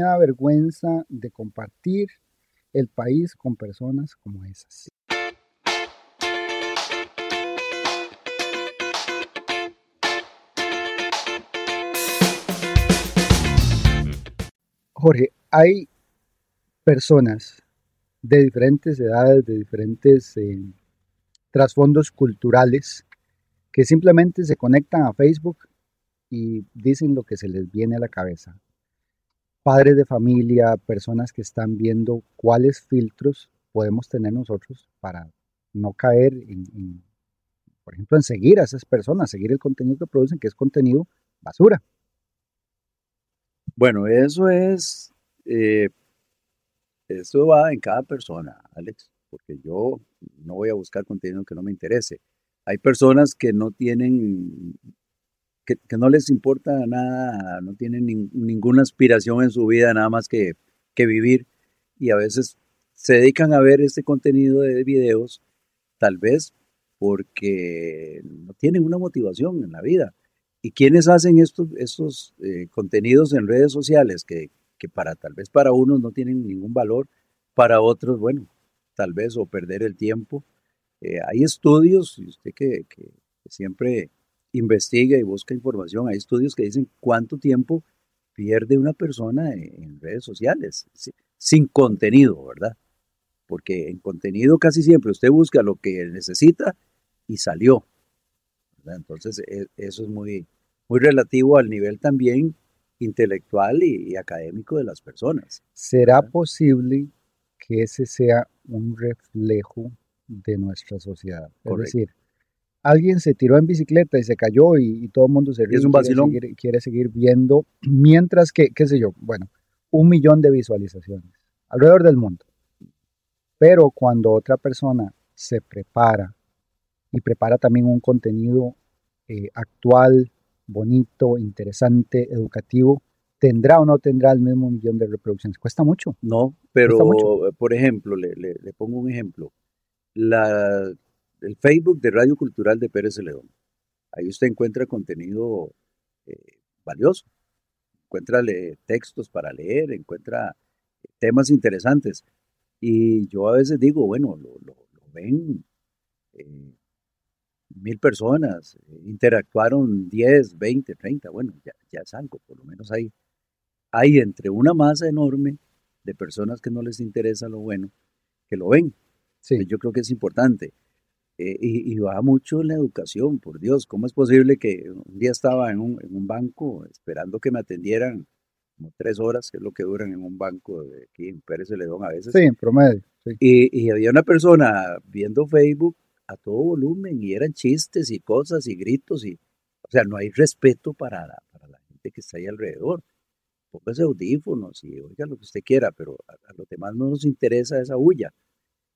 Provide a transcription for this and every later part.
Da vergüenza de compartir el país con personas como esas. Jorge, hay personas de diferentes edades, de diferentes eh, trasfondos culturales, que simplemente se conectan a Facebook y dicen lo que se les viene a la cabeza. Padres de familia, personas que están viendo cuáles filtros podemos tener nosotros para no caer en, por ejemplo, en seguir a esas personas, seguir el contenido que producen, que es contenido basura. Bueno, eso es, eh, eso va en cada persona, Alex, porque yo no voy a buscar contenido que no me interese. Hay personas que no tienen que, no les importa nada, no tienen ninguna aspiración en su vida, nada más que, que vivir, y a veces se dedican a ver este contenido de videos, tal vez porque no tienen una motivación en la vida. ¿Y quienes hacen estos, estos eh, contenidos en redes sociales que, que, para tal vez para unos no tienen ningún valor, para otros, bueno, tal vez o perder el tiempo? Eh, hay estudios, y usted que, que siempre investiga y busca información. Hay estudios que dicen cuánto tiempo pierde una persona en redes sociales sin contenido, ¿verdad? Porque en contenido casi siempre usted busca lo que necesita y salió. Entonces e, eso es muy, muy relativo al nivel también intelectual y, académico de las personas. ¿Será posible que ese sea un reflejo de nuestra sociedad? Es decir, alguien se tiró en bicicleta y se cayó y, todo el mundo se ríe. Es un vacilón. Quiere seguir, viendo, mientras que, qué sé yo, bueno, un millón de visualizaciones alrededor del mundo. Pero cuando otra persona se prepara y prepara también un contenido eh, actual, bonito, interesante, educativo, ¿tendrá o no tendrá el mismo millón de reproducciones? Cuesta mucho. No, pero por ejemplo, le, le pongo un ejemplo. La el Facebook de Radio Cultural de Pérez Celedón. Ahí usted encuentra contenido eh, valioso, encuentra textos para leer, encuentra temas interesantes. Y yo a veces digo, bueno, lo, ven eh, mil personas, interactuaron 10, 20, 30, bueno, ya, ya es algo, por lo menos hay, hay entre una masa enorme de personas que no les interesa lo bueno, que lo ven. Sí. Yo creo que es importante. Eh, y, va mucho en la educación, por Dios. ¿Cómo es posible que un día estaba en un, en un, banco esperando que me atendieran como tres horas, que es lo que duran en un banco de aquí en Pérez Celedón a veces? Sí, en promedio. Y, y, había una persona viendo Facebook a todo volumen y eran chistes y cosas y gritos y, o sea, no hay respeto para la, para la gente que está ahí alrededor. Póngase audífonos y oiga lo que usted quiera, pero a, a los demás no nos interesa esa bulla.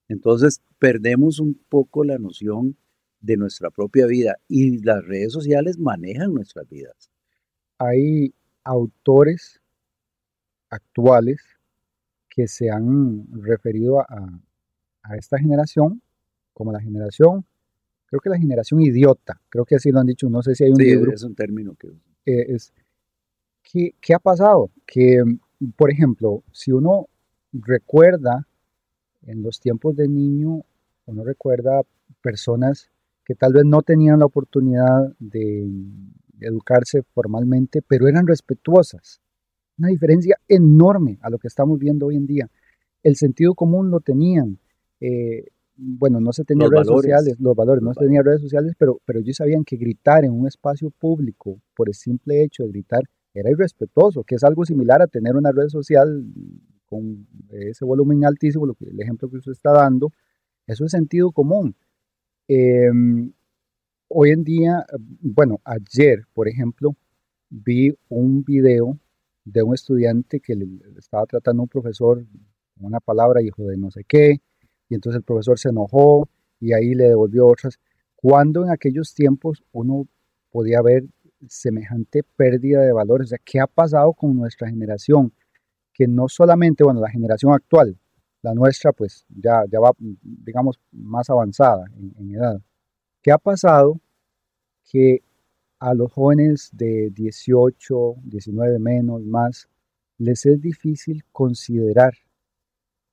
Entonces perdemos un poco la noción de nuestra propia vida y las redes sociales manejan nuestras vidas. Hay autores actuales que se han referido a, esta generación como la generación, creo que la generación idiota, creo que así lo han dicho, no sé si hay un sí, libro. es un término que... Eh, es, ¿qué, ¿Qué ha pasado? Que, por ejemplo, si uno recuerda en los tiempos de niño uno recuerda personas que tal vez no tenían la oportunidad de educarse formalmente, pero eran respetuosas. Una diferencia enorme a lo que estamos viendo hoy en día. El sentido común lo tenían. Eh, bueno, no se tenían redes sociales, los valores, no se tenían redes sociales, pero, pero ellos sabían que gritar en un espacio público por el simple hecho de gritar era irrespetuoso, que es algo similar a tener una red social con ese volumen altísimo, lo que, el ejemplo que usted está dando, eso es sentido común. Em, hoy en día, bueno, ayer, por ejemplo, vi un video de un estudiante que le, estaba tratando a un profesor una palabra, hijo de no sé qué, y entonces el profesor se enojó y ahí le devolvió otras. Cuando en aquellos tiempos uno podía ver semejante pérdida de valores? O ¿qué ha pasado con nuestra generación? Que no solamente, bueno, la generación actual, la nuestra pues ya, ya va, digamos, más avanzada en, edad. ¿Qué ha pasado? Que a los jóvenes de 18, 19 menos, más, les es difícil considerar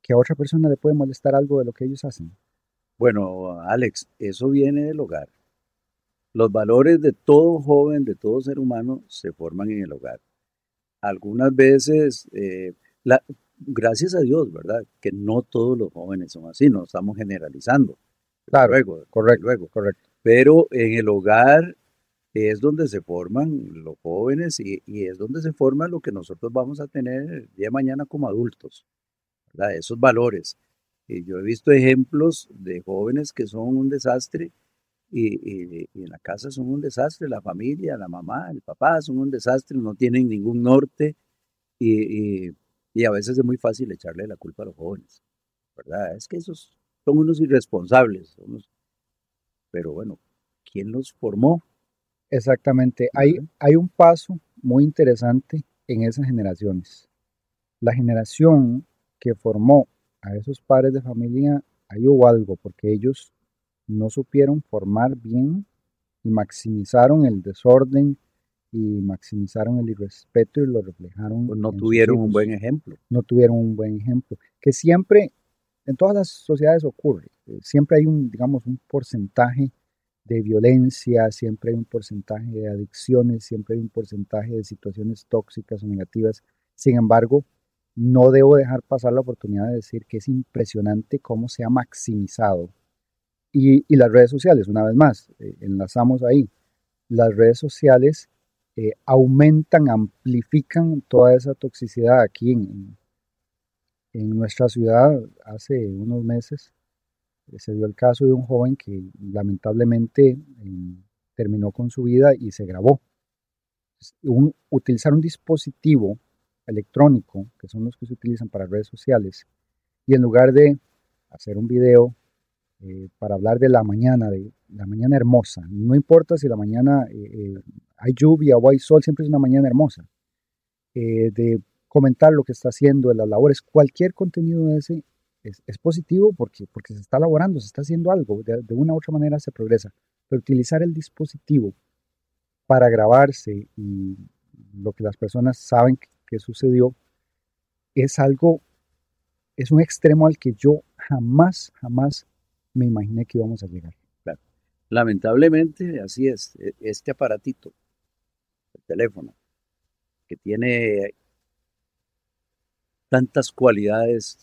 que a otra persona le puede molestar algo de lo que ellos hacen. Bueno, Alex, eso viene del hogar. Los valores de todo joven, de todo ser humano, se forman en el hogar. Algunas veces, eh, la, gracias a Dios, ¿verdad? Que no todos los jóvenes son así, no estamos generalizando. Claro, luego, correcto, luego. correcto. Pero en el hogar es donde se forman los jóvenes y, es donde se forma lo que nosotros vamos a tener el día de mañana como adultos, ¿verdad? Esos valores. Y yo he visto ejemplos de jóvenes que son un desastre y, en la casa son un desastre, la familia, la mamá, el papá son un desastre, no tienen ningún norte y, a veces es muy fácil echarle la culpa a los jóvenes, ¿verdad? Es que esos son unos irresponsables, pero bueno, ¿quién los formó? Exactamente, hay, hay un paso muy interesante en esas generaciones. La generación que formó a esos padres de familia, ahí hubo algo, porque ellos no supieron formar bien y maximizaron el desorden y maximizaron el irrespeto y lo reflejaron. Pues no tuvieron un buen ejemplo. No tuvieron un buen ejemplo. Que siempre, en todas las sociedades ocurre. Eh, siempre hay un, digamos, un porcentaje de violencia, siempre hay un porcentaje de adicciones, siempre hay un porcentaje de situaciones tóxicas o negativas. Sin embargo, no debo dejar pasar la oportunidad de decir que es impresionante cómo se ha maximizado y, las redes sociales, una vez más, eh, enlazamos ahí. Las redes sociales eh, aumentan, amplifican toda esa toxicidad aquí en, nuestra ciudad. Hace unos meses eh, se dio el caso de un joven que lamentablemente terminó con su vida y se grabó. utilizar un dispositivo electrónico, que son los que se utilizan para redes sociales, y en lugar de hacer un video, eh, para hablar de la mañana, de la mañana hermosa. No importa si la mañana eh, eh, hay lluvia o hay sol, siempre es una mañana hermosa. de comentar lo que está haciendo, de las labores, cualquier contenido de ese es, positivo porque, porque se está elaborando, se está haciendo algo, de, una u otra manera se progresa. Pero utilizar el dispositivo para grabarse y lo que las personas saben que sucedió es algo, es un extremo al que yo jamás, jamás me imaginé que íbamos a llegar. Lamentablemente, así es. E, este aparatito, el teléfono, que tiene tantas cualidades,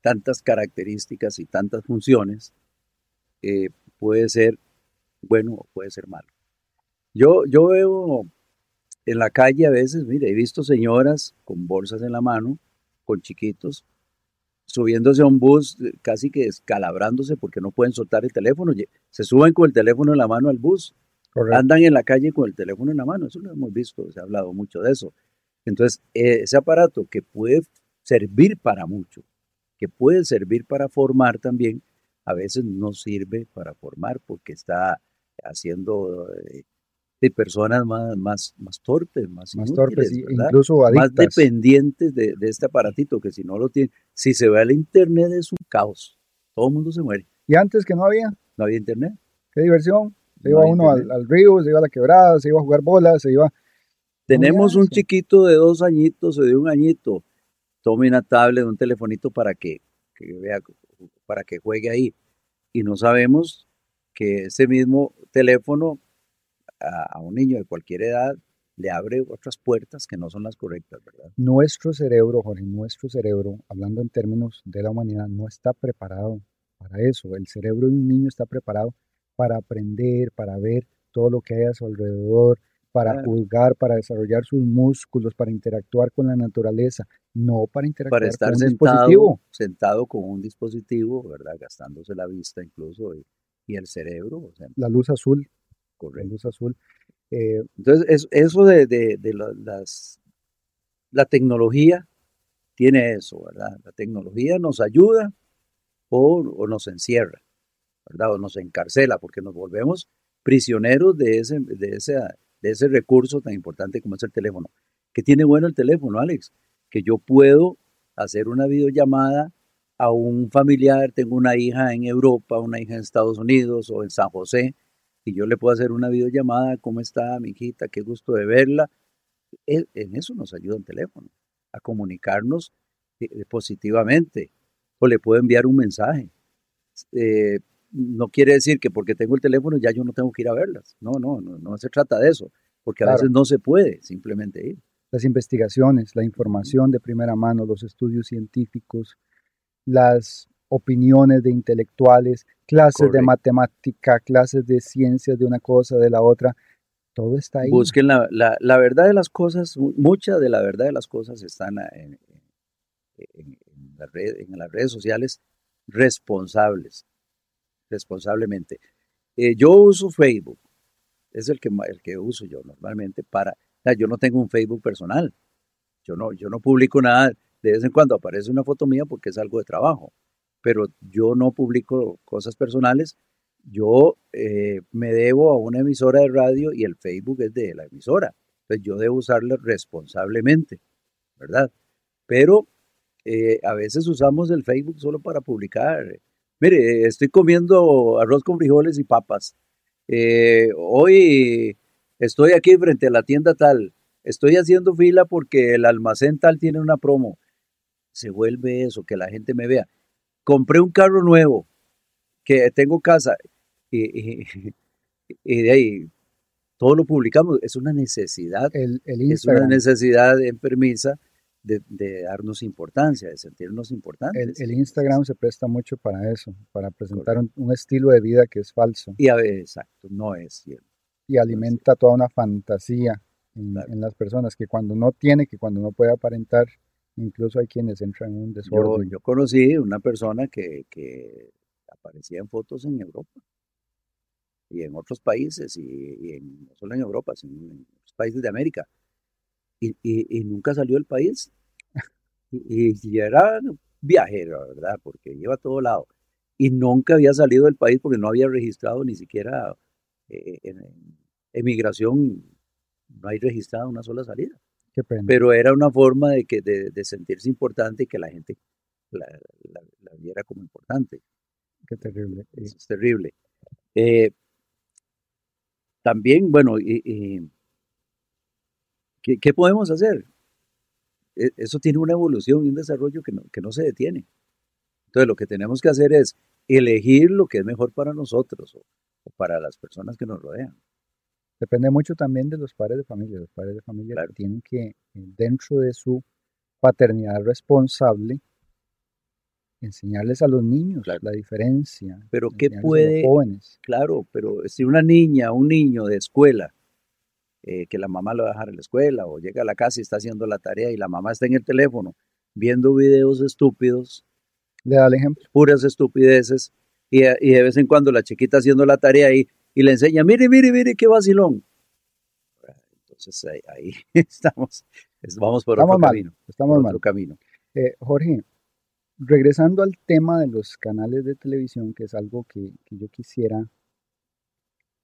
tantas características y tantas funciones, eh, puede ser bueno o puede ser malo. Yo, yo veo en la calle a veces, mire, he visto señoras con bolsas en la mano, con chiquitos, subiéndose a un bus eh, casi que escalabrándose porque no pueden soltar el teléfono. Se suben con el teléfono en la mano al bus. Andan en la calle con el teléfono en la mano. Eso lo hemos visto, se ha hablado mucho de eso. Entonces, eh, ese aparato que puede servir para mucho, que puede servir para formar también, a veces no sirve para formar porque está haciendo eh, de personas más, más, más torpes, más, más torpes, incluso adictas. Más dependientes de, de, este aparatito, que si no lo tienen, si se ve al internet es un caos, todo el mundo se muere. ¿Y antes que no había? No había internet. Qué diversión. Se iba uno al, al, río, se iba a la quebrada, se iba a jugar bolas, se iba... Tenemos un chiquito de dos añitos o de un añito. Tome una tablet, un telefonito para que, que vea, para que juegue ahí. Y no sabemos que ese mismo teléfono a, un niño de cualquier edad le abre otras puertas que no son las correctas, ¿verdad? Nuestro cerebro, Jorge, nuestro cerebro, hablando en términos de la humanidad, no está preparado para eso. El cerebro de un niño está preparado para aprender, para ver todo lo que hay a su alrededor, para juzgar, para desarrollar sus músculos, para interactuar con la naturaleza, no para interactuar para estar con un sentado, dispositivo. Sentado con un dispositivo, ¿verdad? Gastándose la vista incluso y, el cerebro. la luz azul con luz azul. Eh, entonces, eso de, las, la tecnología tiene eso, ¿verdad? La tecnología nos ayuda o, nos encierra, ¿verdad? O nos encarcela porque nos volvemos prisioneros de ese, de, ese, de ese recurso tan importante como es el teléfono. ¿Qué tiene bueno el teléfono, Alex? Que yo puedo hacer una videollamada a un familiar, tengo una hija en Europa, una hija en Estados Unidos o en San José, y yo le puedo hacer una videollamada, ¿cómo está mi hijita? Qué gusto de verla. E, en eso nos ayuda el teléfono. a comunicarnos eh, positivamente o le puedo enviar un mensaje. Eh, no quiere decir que porque tengo el teléfono ya yo no tengo que ir a verlas. No, no, no, no se trata de eso, porque a veces no se puede simplemente ir. Las investigaciones, la información de primera mano, los estudios científicos, las opiniones de intelectuales, clases de matemática, clases de ciencias de una cosa, de la otra, todo está ahí. Busquen la, la, verdad de las cosas, mucha de la verdad de las cosas están en, en, la red, en las redes sociales responsables, responsablemente. Eh, yo uso Facebook, es el que, el que uso yo normalmente para, yo no tengo un Facebook personal, yo no, yo no publico nada, de vez en cuando aparece una foto mía porque es algo de trabajo, pero yo no publico cosas personales, yo eh, me debo a una emisora de radio y el Facebook es de la emisora, entonces yo debo usarlo responsablemente, ¿verdad? Pero eh, a veces usamos el Facebook solo para publicar. Mire, estoy comiendo arroz con frijoles y papas. Eh, hoy estoy aquí frente a la tienda tal. Estoy haciendo fila porque el almacén tal tiene una promo. Se vuelve eso, que la gente me vea. Compré un carro nuevo, que tengo casa, y, de ahí todo lo publicamos. Es una necesidad. El, es una necesidad enfermiza de, darnos importancia, de sentirnos importantes. El, Instagram se presta mucho para eso, para presentar un, estilo de vida que es falso. Y a ver, exacto, no es cierto. Y alimenta toda una fantasía en, las personas que cuando no tiene, que cuando no puede aparentar, incluso hay quienes entran en un desorden. Yo, conocí una persona que, que, aparecía en fotos en Europa y en otros países, y, no solo en Europa, sino en otros países de América y, nunca salió del país. Y, era viajero, ¿verdad? Porque iba a todo lado. Y nunca había salido del país porque no había registrado ni siquiera eh, en, emigración, no hay registrado una sola salida. Pero era una forma de, que, de, sentirse importante y que la gente la, viera como importante. Qué terrible. es terrible. Eh, también, bueno, y, ¿Qué, podemos hacer? E, eso tiene una evolución y un desarrollo que no, que no se detiene. Entonces lo que tenemos que hacer es elegir lo que es mejor para nosotros o, para las personas que nos rodean. Depende mucho también de los padres de familia. Los padres de familia tienen que, eh, dentro de su paternidad responsable, enseñarles a los niños la diferencia. Pero ¿qué puede? jóvenes. Claro, pero si una niña, un niño de escuela eh, que la mamá lo va a dejar en la escuela o llega a la casa y está haciendo la tarea y la mamá está en el teléfono viendo videos estúpidos. Le da el ejemplo. Puras estupideces. Y, de vez en cuando la chiquita haciendo la tarea ahí y le enseña, mire, mire, mire, qué vacilón. Entonces ahí, estamos, vamos por otro camino. Estamos por otro camino. Eh, Jorge, regresando al tema de los canales de televisión, que es algo que, que yo quisiera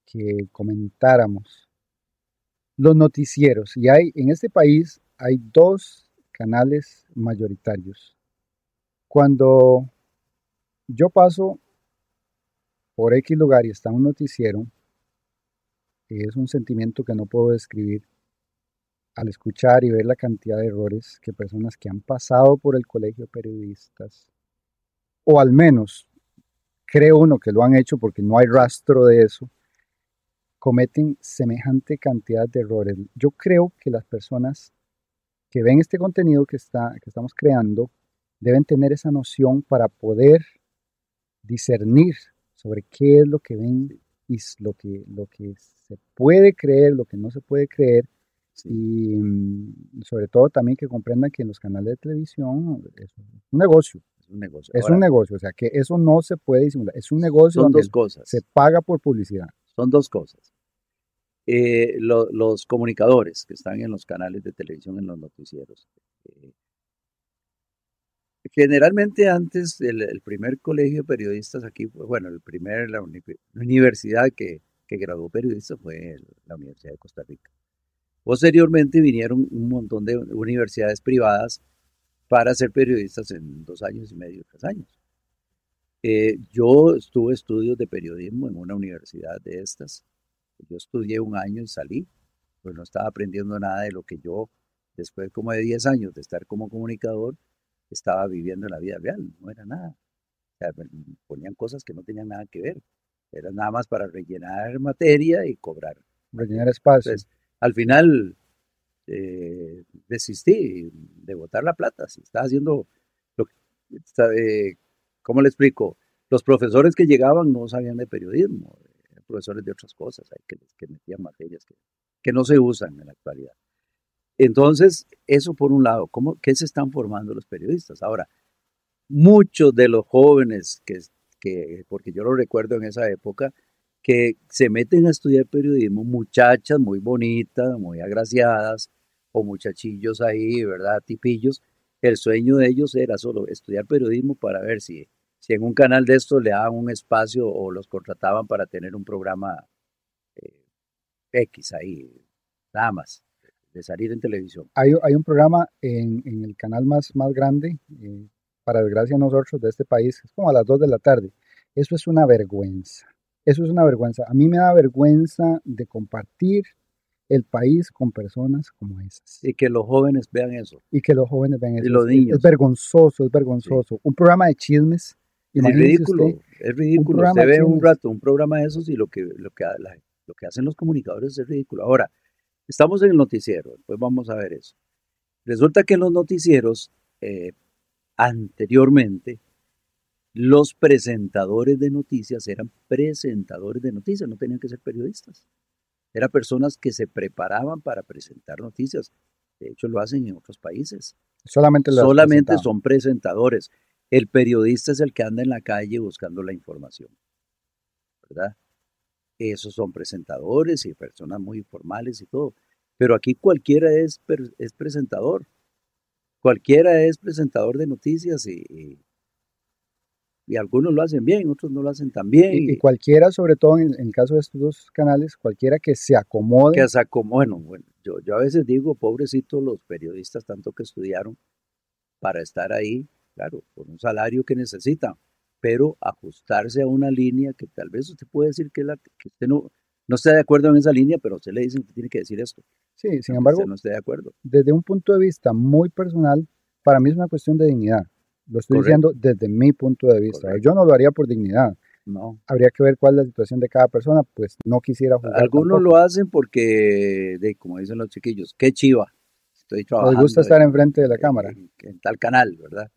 que comentáramos los noticieros. Y hay, en este país hay dos canales mayoritarios. Cuando yo paso por X lugar y está un noticiero, es un sentimiento que no puedo describir al escuchar y ver la cantidad de errores que personas que han pasado por el colegio periodistas, o al menos creo uno que lo han hecho porque no hay rastro de eso, cometen semejante cantidad de errores. Yo creo que las personas que ven este contenido que, está, que estamos creando deben tener esa noción para poder discernir sobre qué es lo que ven y lo que, lo que se puede creer, lo que no se puede creer. Y mm, sobre todo también que comprendan que en los canales de televisión es un negocio. Es un negocio. Es un negocio, o sea que eso no se puede disimular. Es un negocio son dos cosas. se paga por publicidad son dos cosas. Eh, los comunicadores que están en los canales de televisión, en los noticieros. Eh, generalmente antes el, primer colegio de periodistas aquí, bueno, el primer, la, universidad que, que, graduó periodistas fue la Universidad de Costa Rica. Posteriormente vinieron un montón de universidades privadas para ser periodistas en dos años y medio, tres años. Eh, yo estuve estudios de periodismo en una universidad de estas. Yo estudié un año y salí, pues no estaba aprendiendo nada de lo que yo después como de 10 años de estar como comunicador, estaba viviendo en la vida real, no era nada. O sea, ponían cosas que no tenían nada que ver. Era nada más para rellenar materia y cobrar. Rellenar espacio. Entonces, al final eh, desistí de botar la plata. Si estaba haciendo lo que, eh, ¿cómo le explico? Los profesores que llegaban no sabían de periodismo, eran profesores de otras cosas, que, que metían materias que, que no se usan en la actualidad. Entonces, eso por un lado, ¿cómo, ¿qué se están formando los periodistas? Ahora, muchos de los jóvenes que, que, porque yo lo recuerdo en esa época, que se meten a estudiar periodismo, muchachas muy bonitas, muy agraciadas, o muchachillos ahí, ¿verdad? Tipillos. El sueño de ellos era solo estudiar periodismo para ver si, si en un canal de estos le daban un espacio o los contrataban para tener un programa eh, X ahí, nada más, de salir en televisión. Hay, hay un programa en, en, el canal más, más grande, eh, para desgracia nosotros de este país, es como a las 2 de la tarde. Eso es una vergüenza. Eso es una vergüenza. A mí me da vergüenza de compartir el país con personas como esas. Y que los jóvenes vean eso. Y que los jóvenes vean eso. Y los niños. Es vergonzoso, es vergonzoso. Un programa de chismes. Es ridículo, es ridículo. Usted ve un rato un programa de esos y lo que, lo, que, lo que hacen los comunicadores es ridículo. Ahora, estamos en el noticiero, después vamos a ver eso. Resulta que en los noticieros, eh, anteriormente, los presentadores de noticias eran presentadores de noticias, no tenían que ser periodistas. Eran personas que se preparaban para presentar noticias. De hecho, lo hacen en otros países. Solamente, Solamente son presentadores. El periodista es el que anda en la calle buscando la información. ¿Verdad? Esos son presentadores y personas muy formales y todo. Pero aquí cualquiera es, es presentador. Cualquiera es presentador de noticias y, y algunos lo hacen bien, otros no lo hacen tan bien. Y, cualquiera, sobre todo en, el caso de estos dos canales, cualquiera que se acomode. Que se acomode, bueno, bueno yo, yo a veces digo, pobrecitos los periodistas, tanto que estudiaron para estar ahí, claro, con un salario que necesitan, pero ajustarse a una línea que tal vez usted puede decir que, la, que usted no, no está de acuerdo en esa línea, pero usted le dicen que tiene que decir esto. Sí, sin embargo, no esté de acuerdo. desde un punto de vista muy personal, para mí es una cuestión de dignidad. Lo estoy diciendo desde mi punto de vista. Yo no lo haría por dignidad. No. Habría que ver cuál es la situación de cada persona, pues no quisiera jugar. Algunos lo hacen porque, de, como dicen los chiquillos, qué chiva. Estoy trabajando. Les gusta estar enfrente de la cámara. En, tal canal, ¿verdad?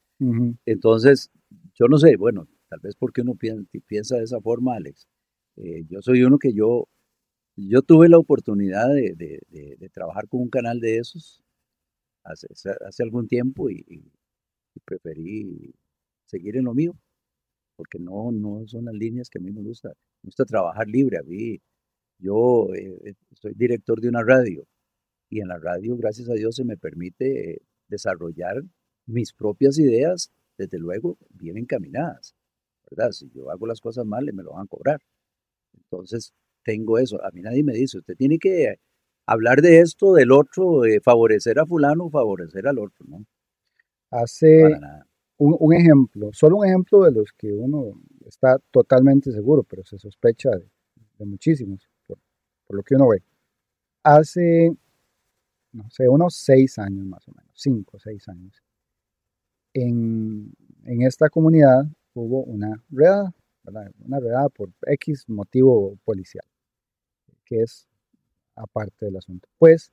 Entonces, yo no sé, bueno, tal vez porque uno piensa, de esa forma, Alex. Eh, yo soy uno que yo, yo tuve la oportunidad de, trabajar con un canal de esos hace, algún tiempo y y preferí seguir en lo mío, porque no, no son las líneas que a mí me gusta. Me gusta trabajar libre. A mí, yo eh, eh, soy director de una radio y en la radio, gracias a Dios, se me permite desarrollar mis propias ideas, desde luego, bien encaminadas. ¿Verdad? Si yo hago las cosas mal, me lo van a cobrar. Entonces, tengo eso. A mí nadie me dice, usted tiene que hablar de esto, del otro, favorecer a fulano, favorecer al otro, ¿no? hace un, ejemplo, solo un ejemplo de los que uno está totalmente seguro, pero se sospecha de, muchísimos, por, lo que uno ve. Hace, no sé, unos seis años más o menos, cinco o seis años, en, esta comunidad hubo una redada, una redada por X motivo policial, que es aparte del asunto. Pues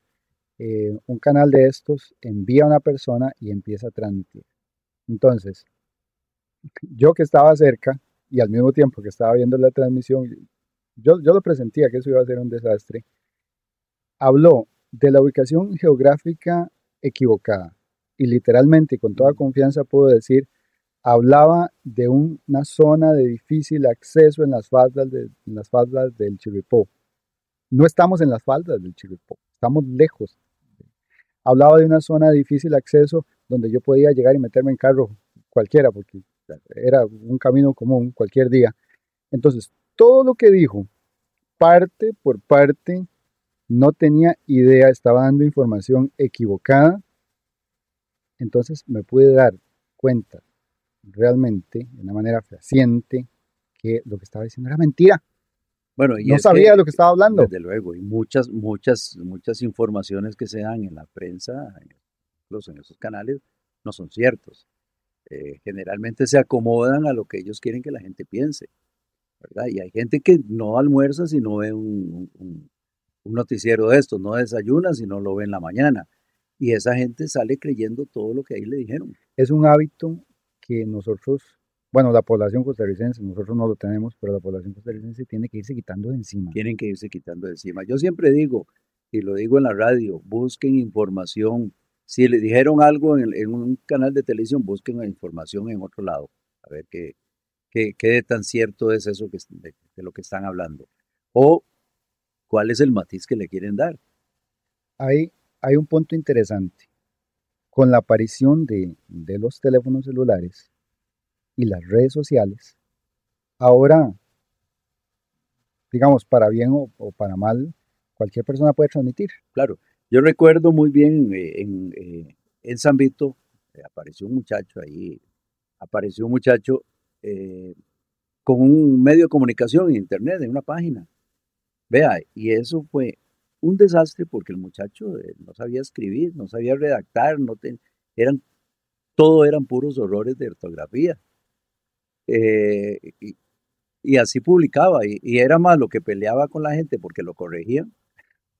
eh, un canal de estos envía a una persona y empieza a transmitir. Entonces, yo que estaba cerca y al mismo tiempo que estaba viendo la transmisión, yo, yo lo presentía que eso iba a ser un desastre, habló de la ubicación geográfica equivocada y literalmente con toda confianza puedo decir, hablaba de una zona de difícil acceso en las faldas, de, en las faldas del Chirripó. No estamos en las faldas del Chirripó, estamos lejos hablaba de una zona de difícil acceso donde yo podía llegar y meterme en carro cualquiera, porque era un camino común cualquier día. Entonces, todo lo que dijo, parte por parte, no tenía idea, estaba dando información equivocada. Entonces me pude dar cuenta realmente, de una manera fehaciente, que lo que estaba diciendo era mentira. Bueno, y no sabía que, lo que estaba hablando. desde luego, y muchas, muchas, muchas informaciones que se dan en la prensa, incluso en esos canales, no son ciertos. Eh, generalmente se acomodan a lo que ellos quieren que la gente piense, ¿verdad? Y hay gente que no almuerza si no ve un, un- un noticiero de estos, no desayuna si no lo ve en la mañana. Y esa gente sale creyendo todo lo que ahí le dijeron. Es un hábito que nosotros, bueno, la población costarricense, nosotros no lo tenemos, pero la población costarricense tiene que irse quitando de encima. Tienen que irse quitando de encima. Yo siempre digo, y lo digo en la radio, busquen información. Si le dijeron algo en, en un canal de televisión, busquen la información en otro lado. A ver qué, qué, qué tan cierto es eso que, de, de lo que están hablando. O cuál es el matiz que le quieren dar. Hay, hay un punto interesante. Con la aparición de, de los teléfonos celulares y las redes sociales, ahora, digamos, para bien o, para mal, cualquier persona puede transmitir. Claro, yo recuerdo muy bien eh, en, eh, en San Vito, eh, apareció un muchacho ahí, apareció un muchacho con un medio de comunicación en internet, en una página. Vea, y eso fue un desastre porque el muchacho eh, no sabía escribir, no sabía redactar, no ten- eran, todo eran puros horrores de ortografía. Eh, y, así publicaba, y, era más lo que peleaba con la gente porque lo corregían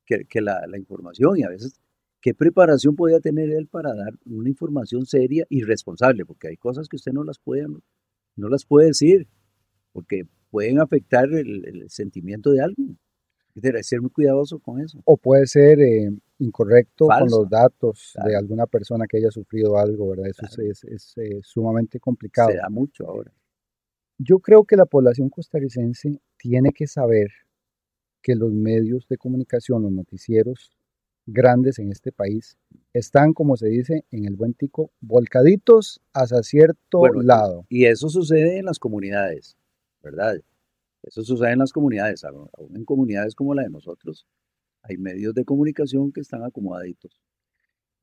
que, la, información y a veces qué preparación podía tener él para dar una información seria y responsable, porque hay cosas que usted no las puede, no las puede decir, porque pueden afectar el sentimiento de alguien. Debe ser muy cuidadoso con eso. O puede ser eh, incorrecto con los datos de alguna persona que haya sufrido algo, ¿verdad? Eso es- es, es, eh, sumamente complicado. Se da mucho ahora. Yo creo que la población costarricense tiene que saber que los medios de comunicación, los noticieros grandes en este país, están, como se dice en el buen tico, volcaditos hacia cierto Bueno, lado. Y eso sucede en las comunidades, ¿verdad? Eso sucede en las comunidades, aún en comunidades como la de nosotros. Hay medios de comunicación que están acomodaditos,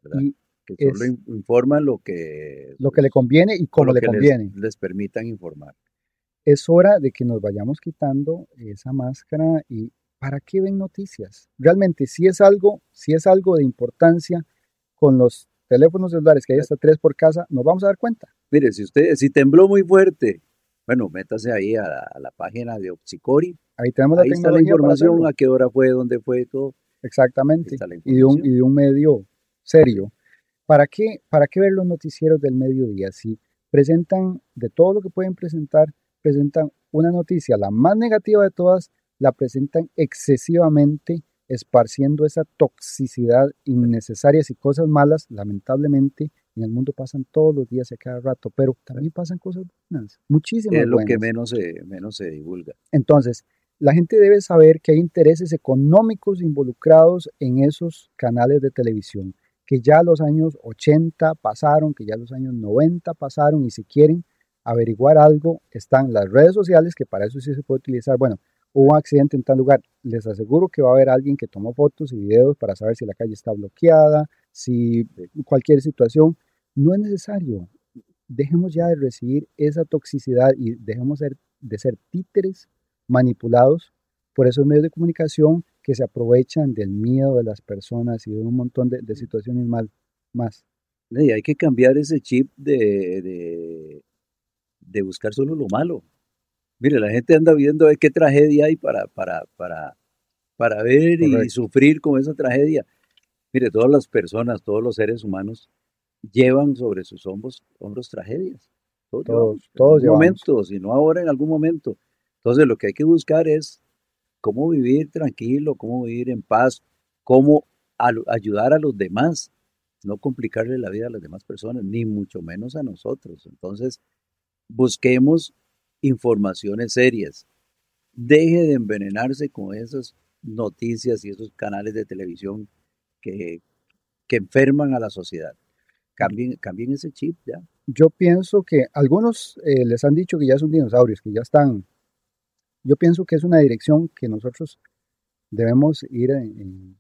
¿verdad? Y que solo es informan lo que, lo que le conviene y o como lo le les- conviene. les permitan informar. Es hora de que nos vayamos quitando esa máscara y ¿para qué ven noticias? Realmente, si es algo, si es algo de importancia con los teléfonos celulares que hay hasta tres por casa, nos vamos a dar cuenta. Mire, si usted, si tembló muy fuerte, bueno, métase ahí a la, a la página de Oxicori, Ahí tenemos la ahí está la tecnología para información, a qué hora fue, dónde fue, todo, Exactamente. está la Y de, un, y de un medio serio. ¿Para qué, ¿Para qué ver los noticieros del mediodía? Si presentan de todo lo que pueden presentar, presentan una noticia, la más negativa de todas, la presentan excesivamente, esparciendo esa toxicidad innecesaria y cosas malas, lamentablemente, en el mundo pasan todos los días y a cada rato, pero también pasan cosas buenas, muchísimas Es lo que menos se, menos se divulga. Entonces, la gente debe saber que hay intereses económicos involucrados en esos canales de televisión, que ya los años 80 pasaron, que ya los años 90 pasaron y si quieren averiguar algo, están las redes sociales, que para eso sí se puede utilizar. Bueno, hubo un accidente en tal lugar, les aseguro que va a haber alguien que tomó fotos y videos para saber si la calle está bloqueada, si cualquier situación. No es necesario. Dejemos ya de recibir esa toxicidad y dejemos de ser títeres manipulados por esos medios de comunicación que se aprovechan del miedo de las personas y de un montón de, de situaciones mal, más. Hay que cambiar ese chip de, de, de buscar solo lo malo. Mire, la gente anda viendo qué tragedia hay para, para, para, para ver y sufrir con esa tragedia. Mire, todas las personas, todos los seres humanos llevan sobre sus hombros, hombros tragedias. Todos, Todos- todos algún llevamos. momento, si no ahora, en algún momento. Entonces, lo que hay que buscar es cómo vivir tranquilo, cómo vivir en paz, cómo ayudar a los demás, no complicarle la vida a las demás personas, ni mucho menos a nosotros. Entonces, busquemos informaciones serias. Deje de envenenarse con esas noticias y esos canales de televisión que, que enferman a la sociedad. Cambien, cambien ese chip ya. Yo pienso que algunos eh, les han dicho que ya son dinosaurios, que ya están. Yo pienso que es una dirección que nosotros debemos ir en-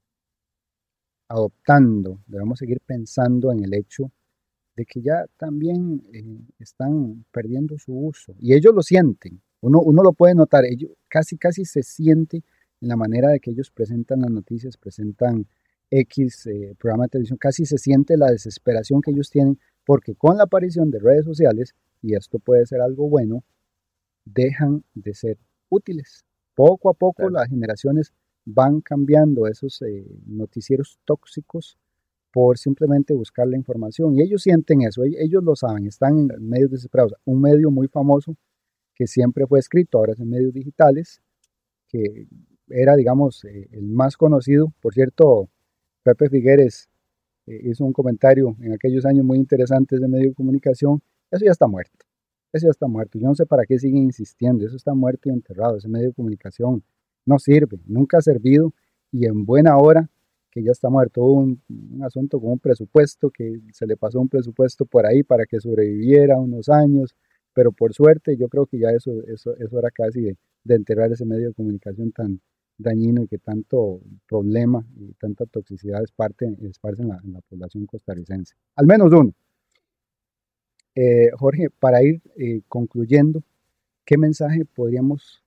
adoptando, debemos seguir pensando en el hecho de que ya también eh, están perdiendo su uso. Y ellos lo sienten, Uno, uno lo puede notar, ellos, casi, casi se siente en la manera de que ellos presentan las noticias, presentan X eh, programa de televisión, casi se siente la desesperación que ellos tienen, porque con la aparición de redes sociales, y esto puede ser algo bueno, dejan de ser útiles. Poco a poco las generaciones van cambiando esos eh, noticieros tóxicos por simplemente buscar la información. Y ellos sienten eso, ellos lo saben, están en medios desesperados. Un medio muy famoso que siempre fue escrito, ahora es en medios digitales, que era, digamos, eh, el más conocido. Por cierto, Pepe Figueres eh, hizo un comentario en aquellos años muy interesantes de medio de comunicación. Eso ya está muerto. Eso ya está muerto. Yo no sé para qué siguen insistiendo. Eso está muerto y enterrado. Ese medio de comunicación no sirve, nunca ha servido y en buena hora que ya está muerto. Hubo un, asunto con un presupuesto, que se le pasó un presupuesto por ahí para que sobreviviera unos años, pero por suerte yo creo que ya eso, eso, eso era casi de, de enterrar ese medio de comunicación tan, dañino y que tanto problema y tanta toxicidad esparce, en, la, en la población costarricense. Al menos uno. Eh, Jorge, para ir eh, concluyendo, ¿qué mensaje podríamos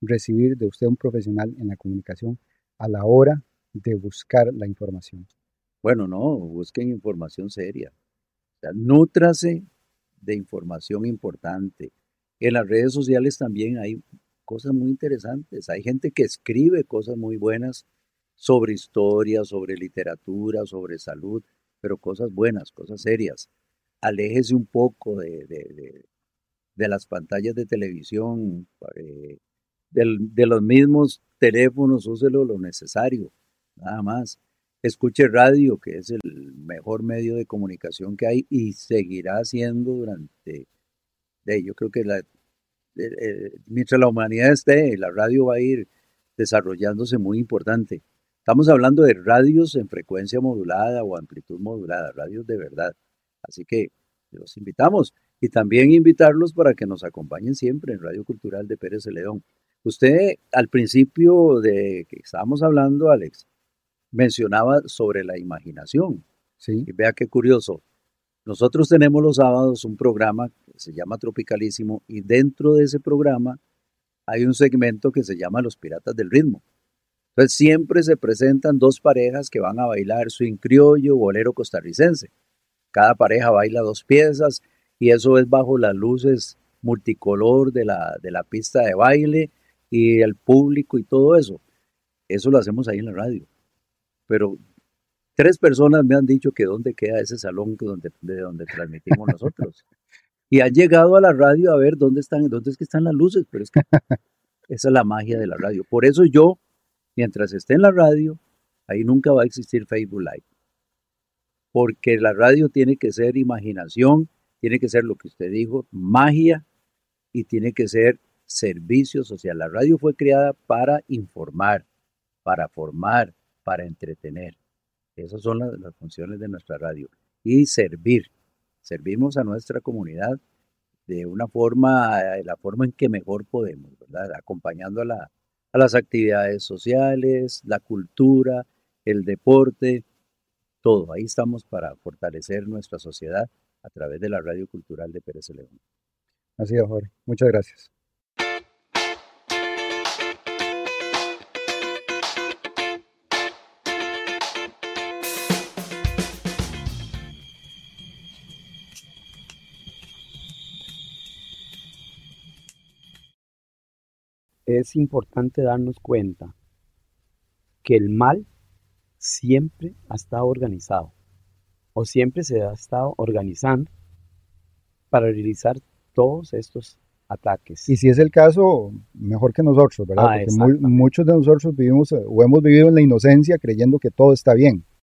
recibir de usted, un profesional en la comunicación, a la hora de buscar la información? Bueno, no, busquen información seria. O nútrase de información importante. En las redes sociales también hay cosas muy interesantes. Hay gente que escribe cosas muy buenas sobre historia, sobre literatura, sobre salud, pero cosas buenas, cosas serias. Aléjese un poco de, de, las pantallas de televisión, eh, de los mismos teléfonos, úselo lo necesario, nada más. Escuche radio, que es el mejor medio de comunicación que hay y seguirá siendo durante, yo creo que la, eh, mientras la humanidad esté, la radio va a ir desarrollándose muy importante. Estamos hablando de radios en frecuencia modulada o amplitud modulada, radios de verdad. Así que los invitamos y también invitarlos para que nos acompañen siempre en Radio Cultural de Pérez León. Usted al principio de que estábamos hablando, Alex, mencionaba sobre la imaginación. Sí. Y vea qué curioso. Nosotros tenemos los sábados un programa que se llama Tropicalísimo y dentro de ese programa hay un segmento que se llama Los Piratas del Ritmo. Entonces siempre se presentan dos parejas que van a bailar swing criollo, bolero costarricense. Cada pareja baila dos piezas y eso es bajo las luces multicolor de la, de la pista de baile y el público y todo eso. Eso lo hacemos ahí en la radio. Pero Tres personas me han dicho que dónde queda ese salón donde, de donde transmitimos nosotros. Y han llegado a la radio a ver dónde están, dónde es que están las luces, pero es que esa es la magia de la radio. Por eso yo, mientras esté en la radio, ahí nunca va a existir Facebook Live. Porque la radio tiene que ser imaginación, tiene que ser lo que usted dijo, magia y tiene que ser servicio social. La radio fue creada para informar, para formar, para entretener. Esas son las, funciones de nuestra radio. Y servir. Servimos a nuestra comunidad de una forma, de la forma en que mejor podemos, ¿verdad? Acompañando a, a las actividades sociales, la cultura, el deporte, todo. Ahí estamos para fortalecer nuestra sociedad a través de la Radio Cultural de Pérez León. Así es, Jorge. Muchas gracias. Es importante darnos cuenta que el mal siempre ha estado organizado o siempre se ha estado organizando para realizar todos estos ataques. Y si es el caso, mejor que nosotros, ¿verdad? Ah, Porque muchos de nosotros vivimos o hemos vivido en la inocencia creyendo que todo está bien.